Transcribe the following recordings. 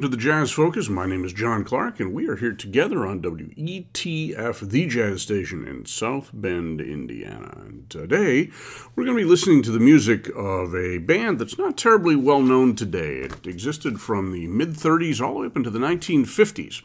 welcome to the Jazz Focus. My name is John Clark, and we are here together on WETF, the jazz station in South Bend, Indiana. And today, we're going to be listening to the music of a band that's not terribly well known today. It existed from the mid 30s all the way up into the 1950s.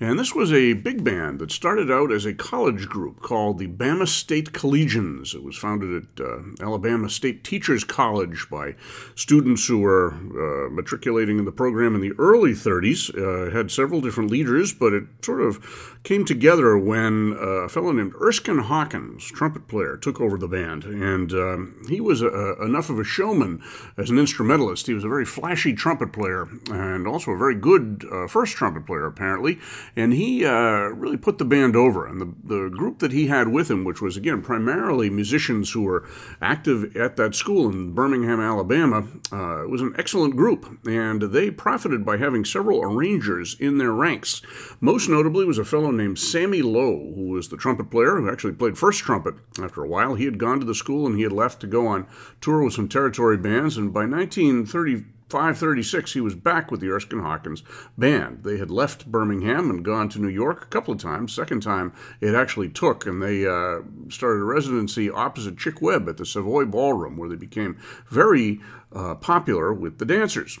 And this was a big band that started out as a college group called the Bama State Collegians. It was founded at uh, Alabama State Teachers College by students who were uh, matriculating in the program in the early 30s. Uh, had several different leaders, but it sort of came together when uh, a fellow named Erskine Hawkins, trumpet player, took over the band. And um, he was a, enough of a showman as an instrumentalist. He was a very flashy trumpet player and also a very good uh, first trumpet player, apparently and he uh, really put the band over. And the, the group that he had with him, which was again primarily musicians who were active at that school in Birmingham, Alabama, uh, was an excellent group, and they profited by having several arrangers in their ranks. Most notably was a fellow named Sammy Lowe, who was the trumpet player who actually played first trumpet. After a while, he had gone to the school and he had left to go on tour with some territory bands, and by 1935 36, he was back with the Erskine Hawkins band. They had left Birmingham and gone to New York a couple of times. Second time, it actually took, and they uh, started a residency opposite Chick Webb at the Savoy Ballroom, where they became very uh, popular with the dancers.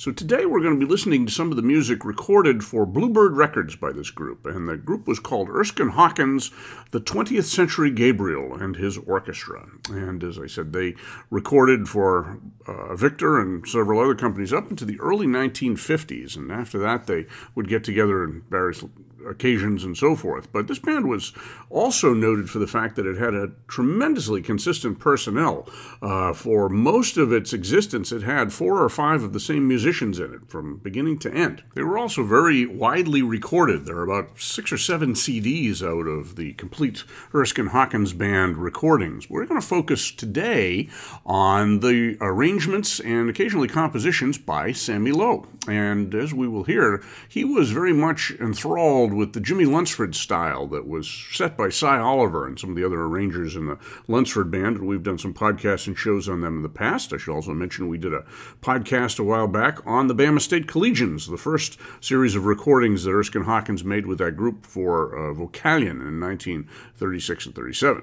So today we're going to be listening to some of the music recorded for Bluebird Records by this group, and the group was called Erskine Hawkins, the 20th Century Gabriel and his Orchestra. And as I said, they recorded for uh, Victor and several other companies up into the early 1950s, and after that they would get together in various occasions and so forth. But this band was also noted for the fact that it had a tremendously consistent personnel. Uh, for most of its existence, it had four or five of the same musicians in it from beginning to end. They were also very widely recorded. There are about six or seven CDs out of the complete Erskine Hawkins Band recordings. We're going to focus today on the arrangements and occasionally compositions by Sammy Lowe. And as we will hear, he was very much enthralled with the Jimmy Lunceford style that was set by Sy Oliver and some of the other arrangers in the Lunceford band. And we've done some podcasts and shows on them in the past. I should also mention we did a podcast a while back on the Bama State Collegians, the first series of recordings that Erskine Hawkins made with that group for uh, Vocalion in 1936 and 37.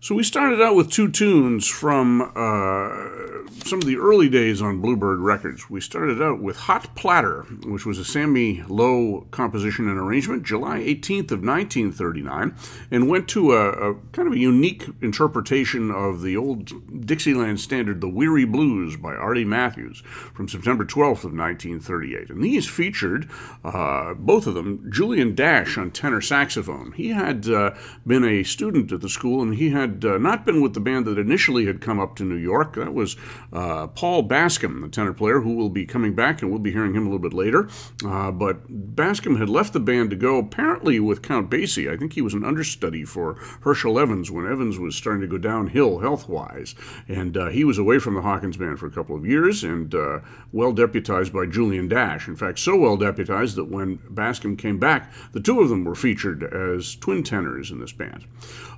So we started out with two tunes from uh, some of the early days on Bluebird Records. We started out with Hot Platter, which was a Sammy Lowe composition and arrangement, July 18th of 1939, and went to a, a kind of a unique interpretation of the old Dixieland standard, The Weary Blues by Artie Matthews, from September 12th of 1938. And these featured, uh, both of them, Julian Dash on tenor saxophone. He had uh, been a student at the school, and he had had uh, not been with the band that initially had come up to New York. That was uh, Paul Bascomb, the tenor player, who will be coming back, and we'll be hearing him a little bit later. Uh, but Bascomb had left the band to go apparently with Count Basie. I think he was an understudy for Herschel Evans when Evans was starting to go downhill health wise. And uh, he was away from the Hawkins band for a couple of years and uh, well deputized by Julian Dash. In fact, so well deputized that when Bascomb came back, the two of them were featured as twin tenors in this band.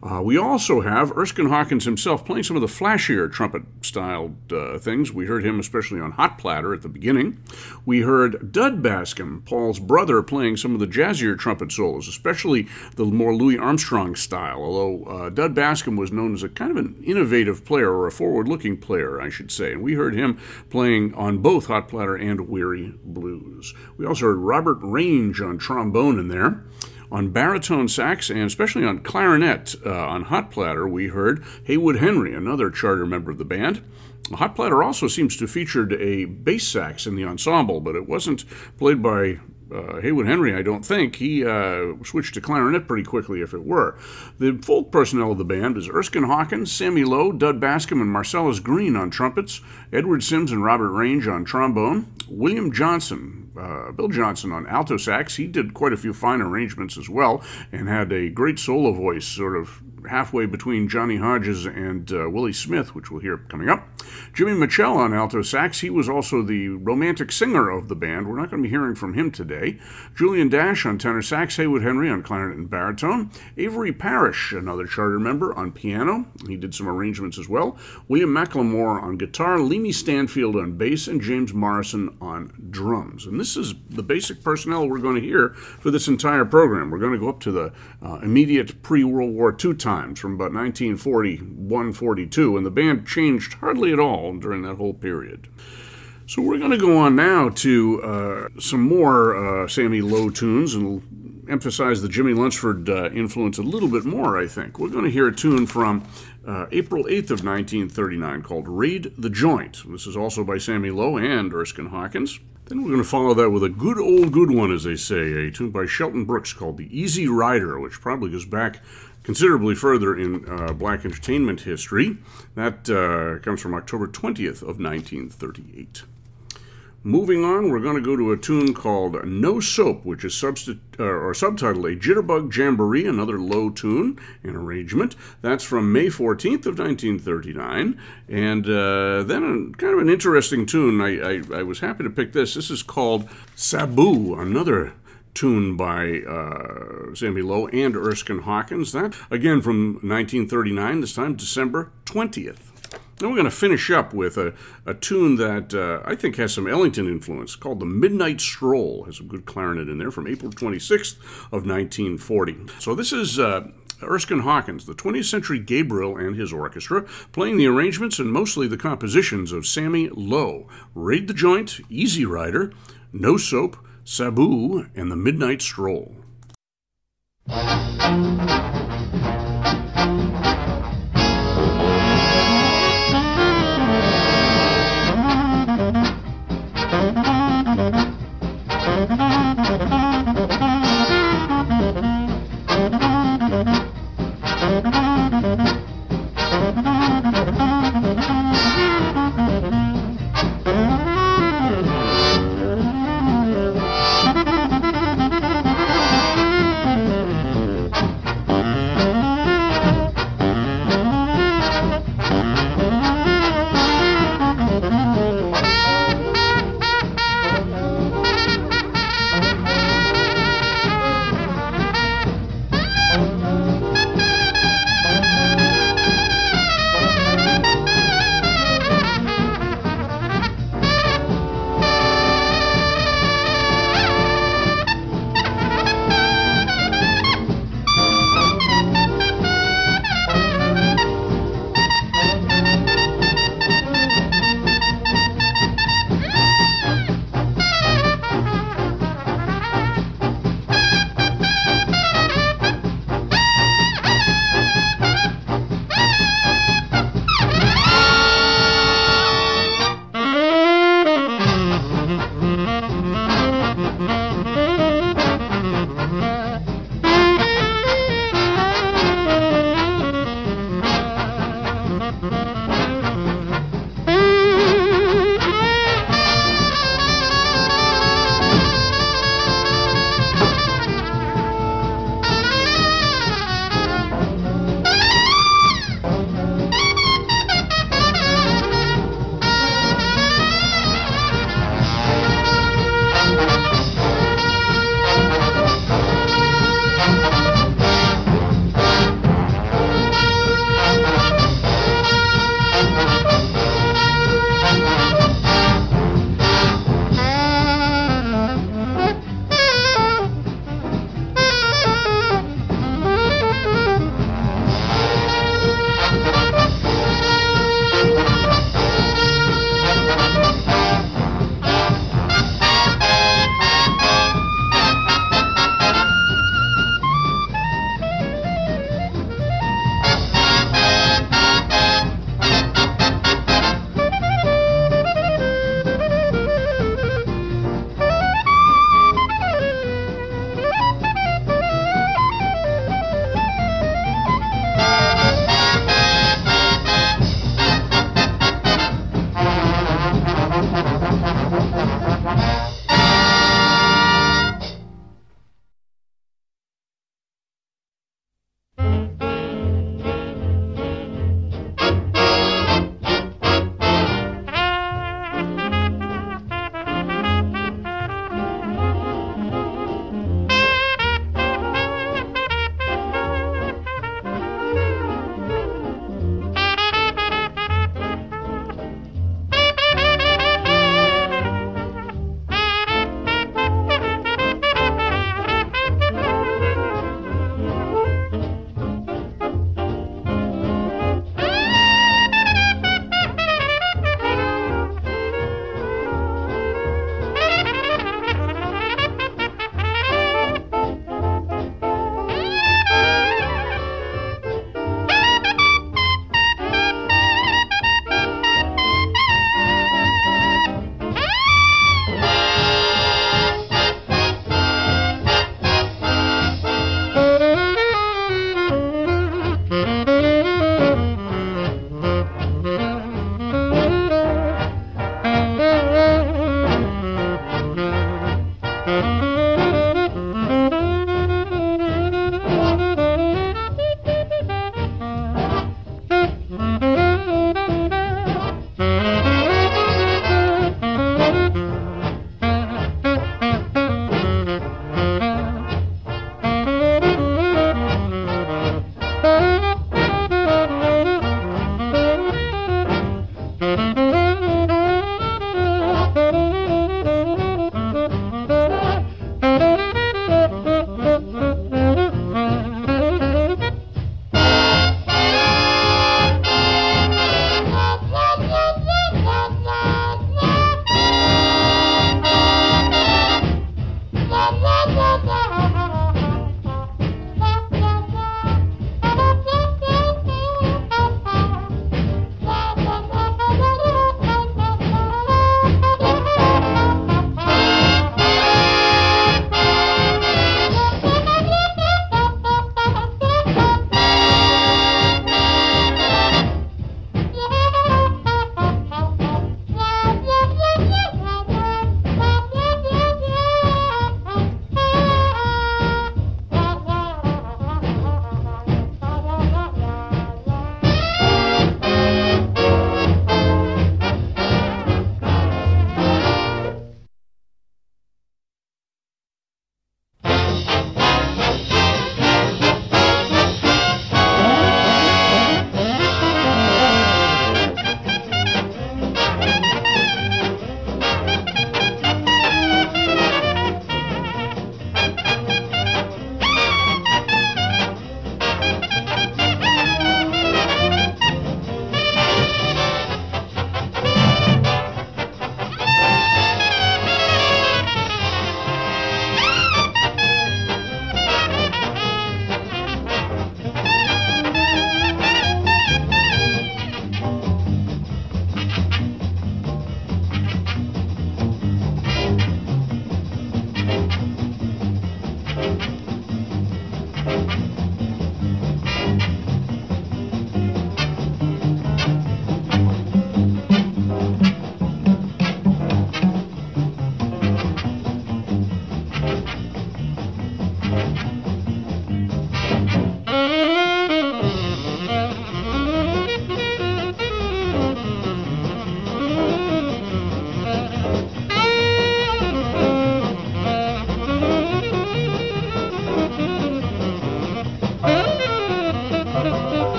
Uh, we also have Erskine Hawkins himself playing some of the flashier trumpet styled uh, things. We heard him especially on Hot Platter at the beginning. We heard Dud Bascomb, Paul's brother, playing some of the jazzier trumpet solos, especially the more Louis Armstrong style, although uh, Dud Bascomb was known as a kind of an innovative player, or a forward looking player, I should say. And we heard him playing on both Hot Platter and Weary Blues. We also heard Robert Range on trombone in there. On baritone sax and especially on clarinet uh, on Hot Platter, we heard Haywood Henry, another charter member of the band. Hot Platter also seems to featured a bass sax in the ensemble, but it wasn't played by uh, Haywood Henry, I don't think. He uh, switched to clarinet pretty quickly, if it were. The full personnel of the band is Erskine Hawkins, Sammy Lowe, Dud Bascomb, and Marcellus Green on trumpets, Edward Sims and Robert Range on trombone, William Johnson, uh, Bill Johnson on alto sax. He did quite a few fine arrangements as well and had a great solo voice, sort of halfway between Johnny Hodges and uh, Willie Smith, which we'll hear coming up. Jimmy Mitchell on alto sax. He was also the romantic singer of the band. We're not going to be hearing from him today. Julian Dash on tenor sax. Haywood Henry on clarinet and baritone. Avery Parrish, another charter member, on piano. He did some arrangements as well. William McLemore on guitar. Leamy Stanfield on bass. And James Morrison on drums. And this is the basic personnel we're going to hear for this entire program. We're going to go up to the uh, immediate pre World War II times from about 1941 42, and the band changed hardly at all during that whole period. So we're going to go on now to uh, some more uh, Sammy Lowe tunes and emphasize the Jimmy Lunceford uh, influence a little bit more, I think. We're going to hear a tune from uh, April 8th of 1939 called Raid the Joint. This is also by Sammy Lowe and Erskine Hawkins. Then we're going to follow that with a good old good one, as they say, a tune by Shelton Brooks called The Easy Rider, which probably goes back considerably further in uh, black entertainment history. That uh, comes from October 20th of 1938. Moving on, we're going to go to a tune called No Soap, which is substi- uh, or subtitled A Jitterbug Jamboree, another Lowe tune and arrangement. That's from May 14th of 1939. And uh, then a, kind of an interesting tune. I, I, I, was happy to pick this. This is called Sabu, another tune by uh, Sammy Lowe and Erskine Hawkins. That, again, from 1939, this time December 20th. Then we're going to finish up with a, a tune that uh, I think has some Ellington influence called The Midnight Stroll. Has some good clarinet in there from April 26th of 1940. So this is uh, Erskine Hawkins, the 20th Century Gabriel and his orchestra, playing the arrangements and mostly the compositions of Sammy Lowe. Raid the Joint, Easy Rider, No Soap, Sabu, and The Midnight Stroll.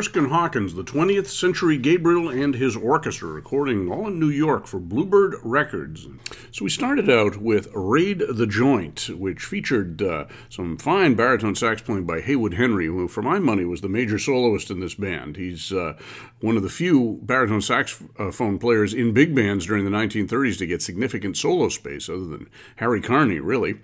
Erskine Hawkins, the 20th Century Gabriel and his orchestra, recording all in New York for Bluebird Records. So we started out with Raid the Joint, which featured uh, some fine baritone sax playing by Haywood Henry, who, for my money, was the major soloist in this band. He's uh, one of the few baritone saxophone players in big bands during the 1930s to get significant solo space, other than Harry Carney, really.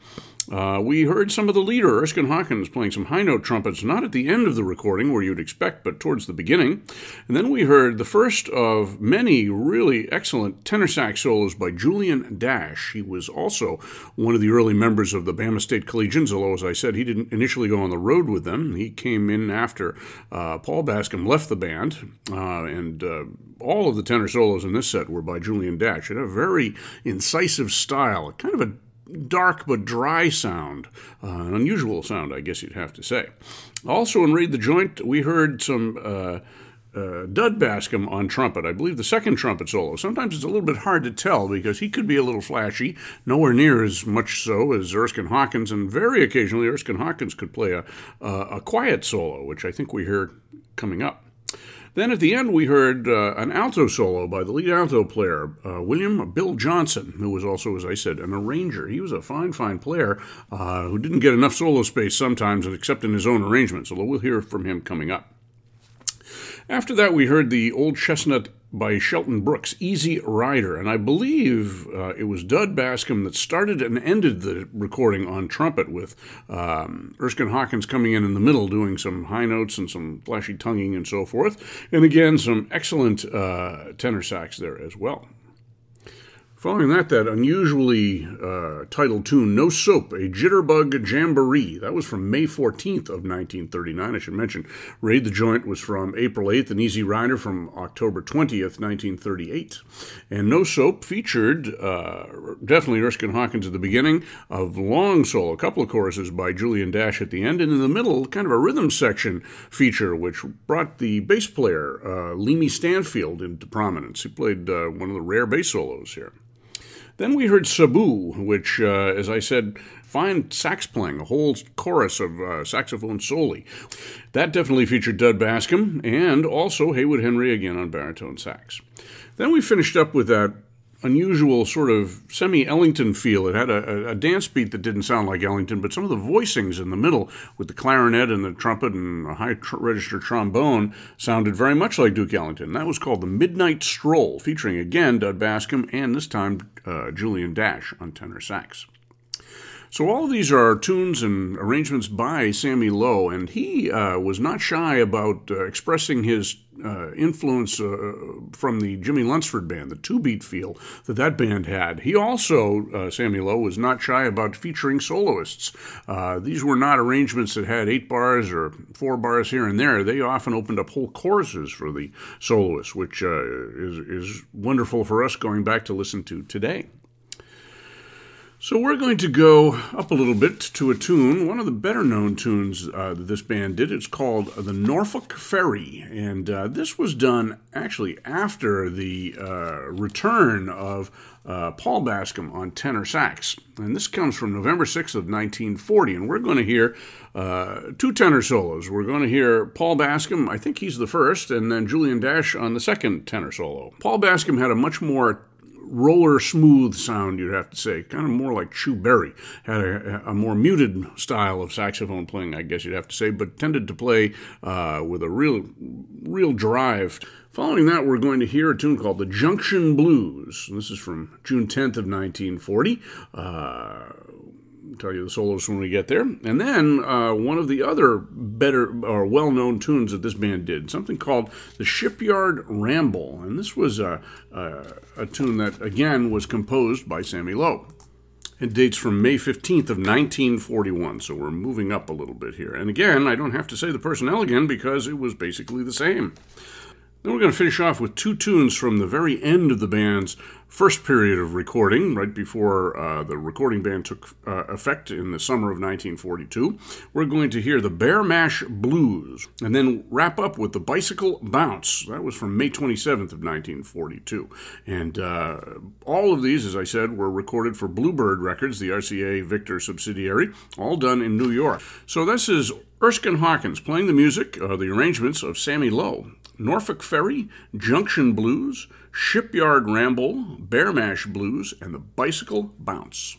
Uh, we heard some of the leader, Erskine Hawkins, playing some high note trumpets, not at the end of the recording where you'd expect, but towards the beginning. And then we heard the first of many really excellent tenor sax solos by Julian Dash. He was also one of the early members of the Bama State Collegians, although, as I said, he didn't initially go on the road with them. He came in after uh, Paul Bascomb left the band, uh, and uh, all of the tenor solos in this set were by Julian Dash. It had a very incisive style, kind of a dark but dry sound, uh, an unusual sound, I guess you'd have to say. Also, in Read the Joint, we heard some. Uh, uh, Dud Bascomb on trumpet. I believe the second trumpet solo. Sometimes it's a little bit hard to tell because he could be a little flashy, nowhere near as much so as Erskine Hawkins, and very occasionally Erskine Hawkins could play a, a quiet solo, which I think we hear coming up. Then at the end, we heard uh, an alto solo by the lead alto player, uh, William Bill Johnson, who was also, as I said, an arranger. He was a fine, fine player uh, who didn't get enough solo space sometimes, except in his own arrangements, although we'll hear from him coming up. After that, we heard the Old Chestnut by Shelton Brooks, Easy Rider. And I believe uh, it was Dud Bascomb that started and ended the recording on trumpet with um, Erskine Hawkins coming in in the middle doing some high notes and some flashy tonguing and so forth. And again, some excellent uh, tenor sax there as well. Following that, that unusually uh, titled tune, No Soap, a Jitterbug Jamboree. That was from May 14th of 1939. I should mention, Raid the Joint was from April 8th, and Easy Rider from October 20th, 1938. And No Soap featured uh, definitely Erskine Hawkins at the beginning, of long solo, a couple of choruses by Julian Dash at the end, and in the middle, kind of a rhythm section feature, which brought the bass player, uh, Leamy Stanfield, into prominence. He played uh, one of the rare bass solos here. Then we heard Sabu, which, uh, as I said, fine sax playing, a whole chorus of uh, saxophone soli. That definitely featured Dud Bascomb and also Haywood Henry again on baritone sax. Then we finished up with that unusual sort of semi Ellington feel. It had a, a, dance beat that didn't sound like Ellington, but some of the voicings in the middle with the clarinet and the trumpet and a high tr- register trombone sounded very much like Duke Ellington. That was called the Midnight Stroll, featuring again Dud Bascomb and this time uh, Julian Dash on tenor sax. So all of these are tunes and arrangements by Sammy Lowe, and he uh, was not shy about uh, expressing his uh, influence uh, from the Jimmy Lunceford band, the two-beat feel that that band had. He also, uh, Sammy Lowe, was not shy about featuring soloists. Uh, these were not arrangements that had eight bars or four bars here and there. They often opened up whole choruses for the soloists, which is, is wonderful for us going back to listen to today. So we're going to go up a little bit to a tune, one of the better known tunes uh, that this band did. It's called The Norfolk Ferry, and uh, this was done actually after the uh, return of uh, Paul Bascomb on tenor sax. And this comes from November 6th of 1940, and we're going to hear uh, two tenor solos. We're going to hear Paul Bascomb, I think he's the first, and then Julian Dash on the second tenor solo. Paul Bascomb had a much more roller smooth sound, you'd have to say, kind of more like Chu Berry. Had a, a, more muted style of saxophone playing, I guess you'd have to say, but tended to play uh, with a real, real drive. Following that, we're going to hear a tune called the Junction Blues. This is from June 10th of 1940. Uh, tell you the solos when we get there. And then uh, one of the other better or well known tunes that this band did, something called the Shipyard Ramble. And this was a, a, a tune that, again, was composed by Sammy Lowe. It dates from May 15th of 1941, so we're moving up a little bit here. And again, I don't have to say the personnel again because it was basically the same. Then we're going to finish off with two tunes from the very end of the band's first period of recording, right before uh, the recording band took uh, effect in the summer of 1942. We're going to hear the Bear Mash Blues and then wrap up with the Bicycle Bounce. That was from May 27th of 1942. And uh, all of these, as I said, were recorded for Bluebird Records, the RCA Victor subsidiary, all done in New York. So this is Erskine Hawkins playing the music, uh, the arrangements of Sammy Lowe. Norfolk Ferry, Junction Blues, Shipyard Ramble, Bear Mash Blues, and the Bicycle Bounce.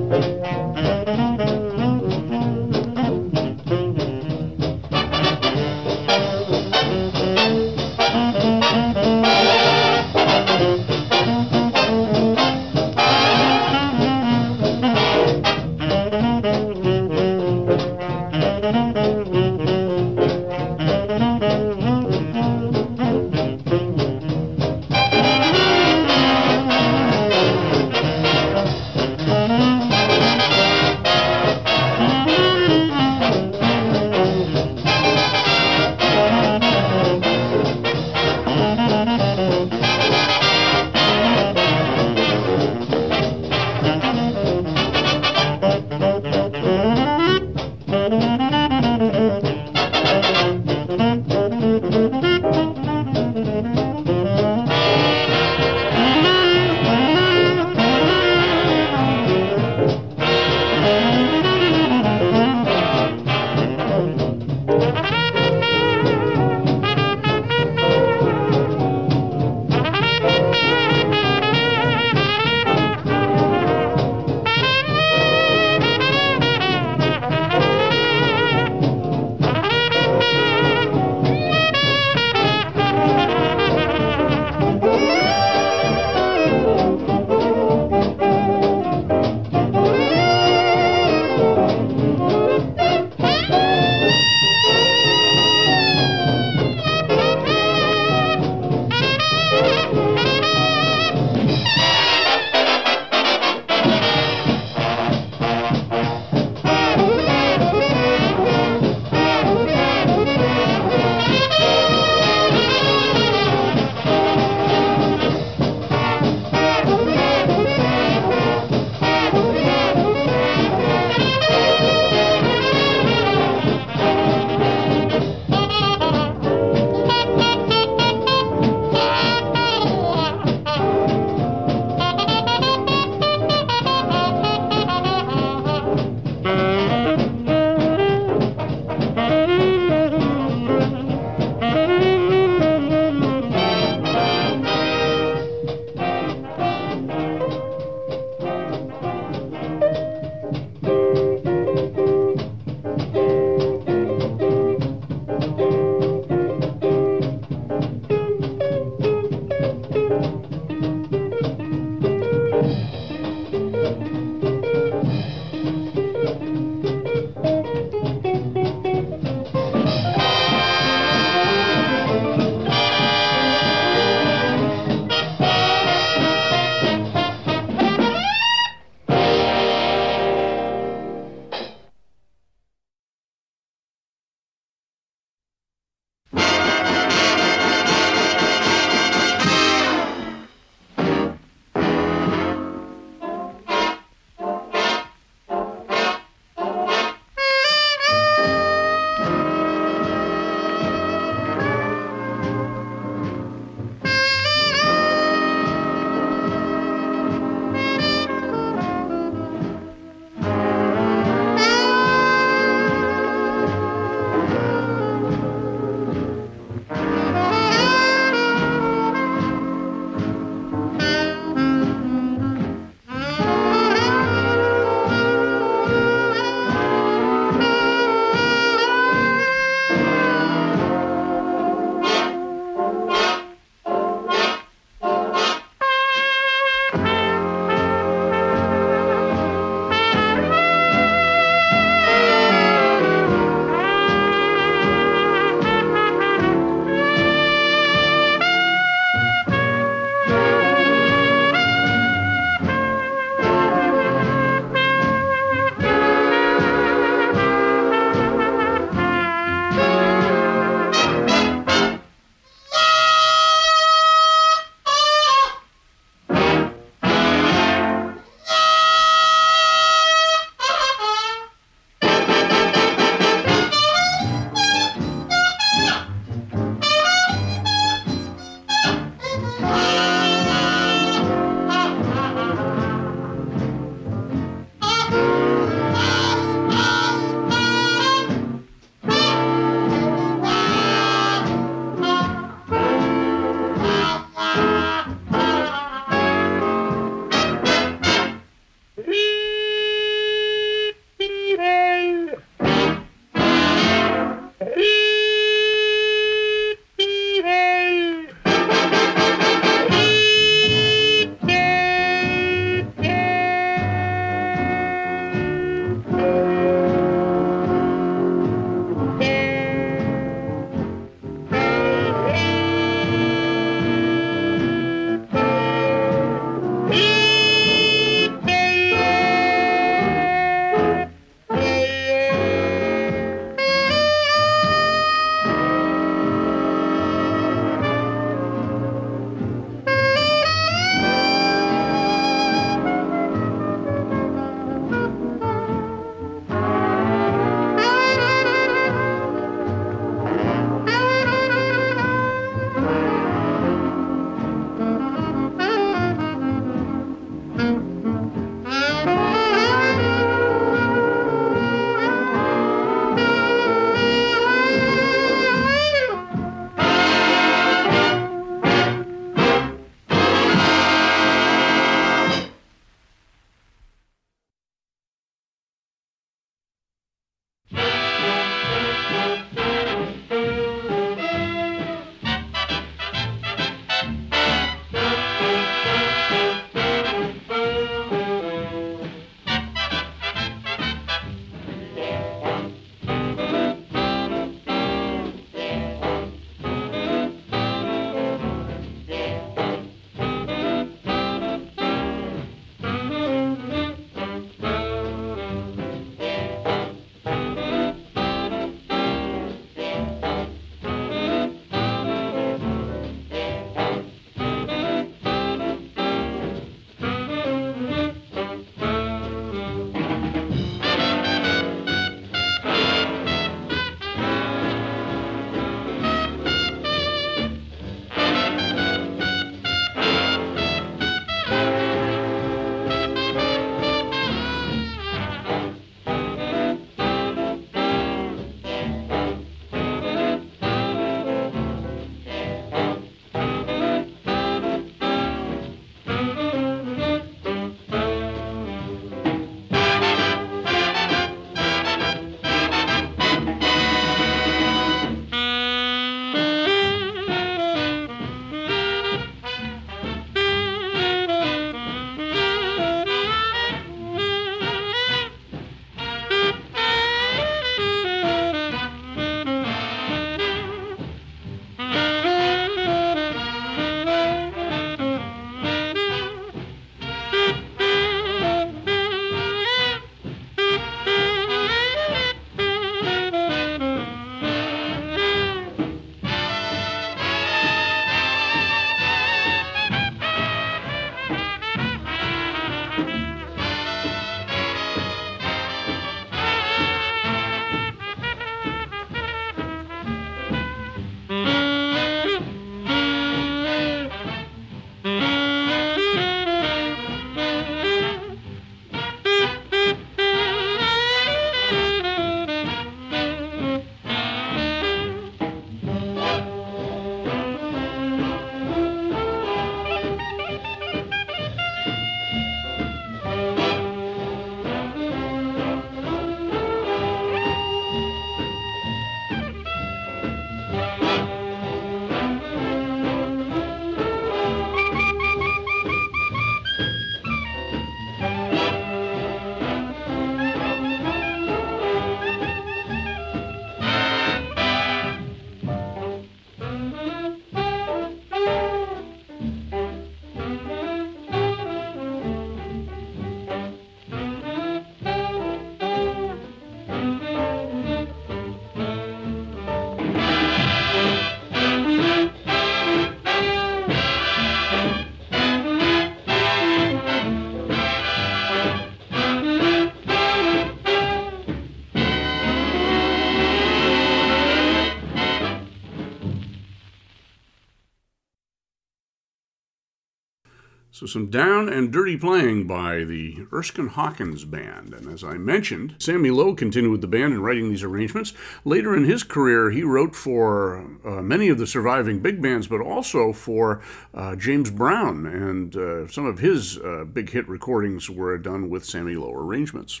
Some down and dirty playing by the Erskine Hawkins Band. And as I mentioned, Sammy Lowe continued with the band in writing these arrangements. Later in his career, he wrote for uh, many of the surviving big bands, but also for uh, James Brown. And uh, some of his uh, big hit recordings were done with Sammy Lowe arrangements.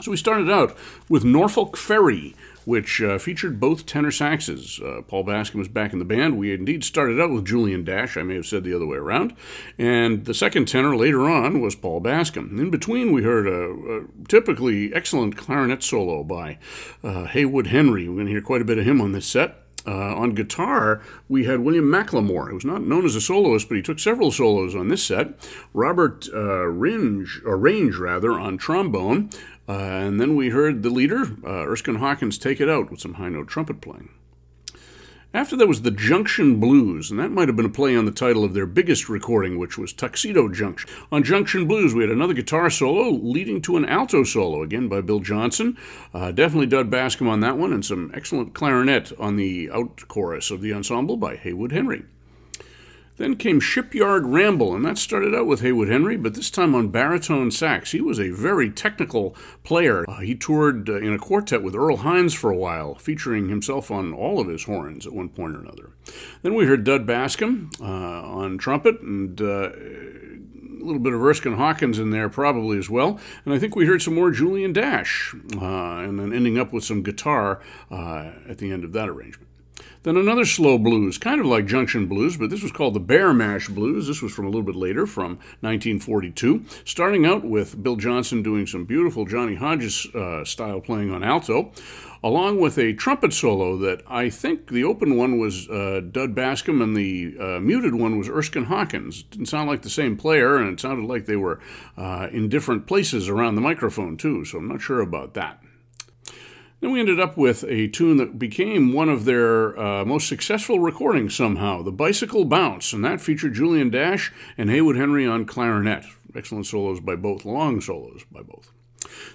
So, we started out with Norfolk Ferry which uh, featured both tenor saxes. Uh, Paul Bascomb was back in the band. We indeed started out with Julian Dash. I may have said the other way around. And the second tenor later on was Paul Bascomb. In between, we heard a, a typically excellent clarinet solo by uh, Haywood Henry. We're going to hear quite a bit of him on this set. Uh, on guitar, we had William McLemore. He was not known as a soloist, but he took several solos on this set. Robert uh, Ringe, or Range rather, on trombone. Uh, and then we heard the leader, uh, Erskine Hawkins, take it out with some high note trumpet playing. After that was the Junction Blues, and that might have been a play on the title of their biggest recording, which was Tuxedo Junction. On Junction Blues, we had another guitar solo leading to an alto solo, again by Bill Johnson. Uh, definitely Dud Bascomb on that one, and some excellent clarinet on the out chorus of the ensemble by Haywood Henry. Then came Shipyard Ramble, and that started out with Haywood Henry, but this time on baritone sax. He was a very technical player. Uh, he toured uh, in a quartet with Earl Hines for a while, featuring himself on all of his horns at one point or another. Then we heard Dud Bascomb uh, on trumpet, and uh, a little bit of Erskine Hawkins in there probably as well. And I think we heard some more Julian Dash, uh, and then ending up with some guitar uh, at the end of that arrangement. Then another slow blues, kind of like Junction Blues, but this was called the Bear Mash Blues. This was from a little bit later, from 1942. Starting out with Bill Johnson doing some beautiful Johnny Hodges uh, style playing on alto, along with a trumpet solo that I think the open one was uh, Dud Bascomb and the uh, muted one was Erskine Hawkins. Didn't sound like the same player, and it sounded like they were uh, in different places around the microphone, too, so I'm not sure about that. Then we ended up with a tune that became one of their uh, most successful recordings somehow, The Bicycle Bounce, and that featured Julian Dash and Haywood Henry on clarinet. Excellent solos by both, long solos by both.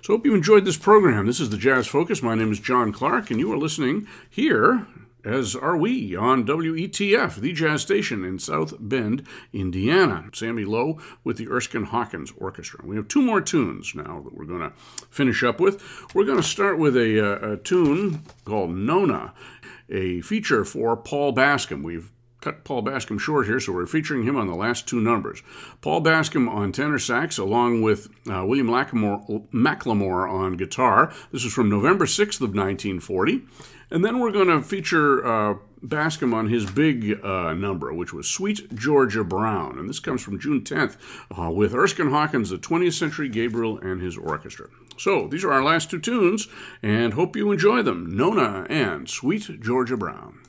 So, hope you enjoyed this program. This is the Jazz Focus. My name is John Clark, and you are listening here as are we on WETF, the jazz station in South Bend, Indiana. Sammy Lowe with the Erskine Hawkins Orchestra. We have two more tunes now that we're going to finish up with. We're going to start with a, uh, a tune called Nona, a feature for Paul Bascomb. We've cut Paul Bascomb short here, so we're featuring him on the last two numbers. Paul Bascomb on tenor sax, along with uh, William McLemore on guitar. This is from November 6th of 1940. And then we're going to feature uh, Bascomb on his big uh, number, which was Sweet Georgia Brown. And this comes from June 10th uh, with Erskine Hawkins, the 20th Century Gabriel, and his orchestra. So these are our last two tunes, and hope you enjoy them Nona and Sweet Georgia Brown.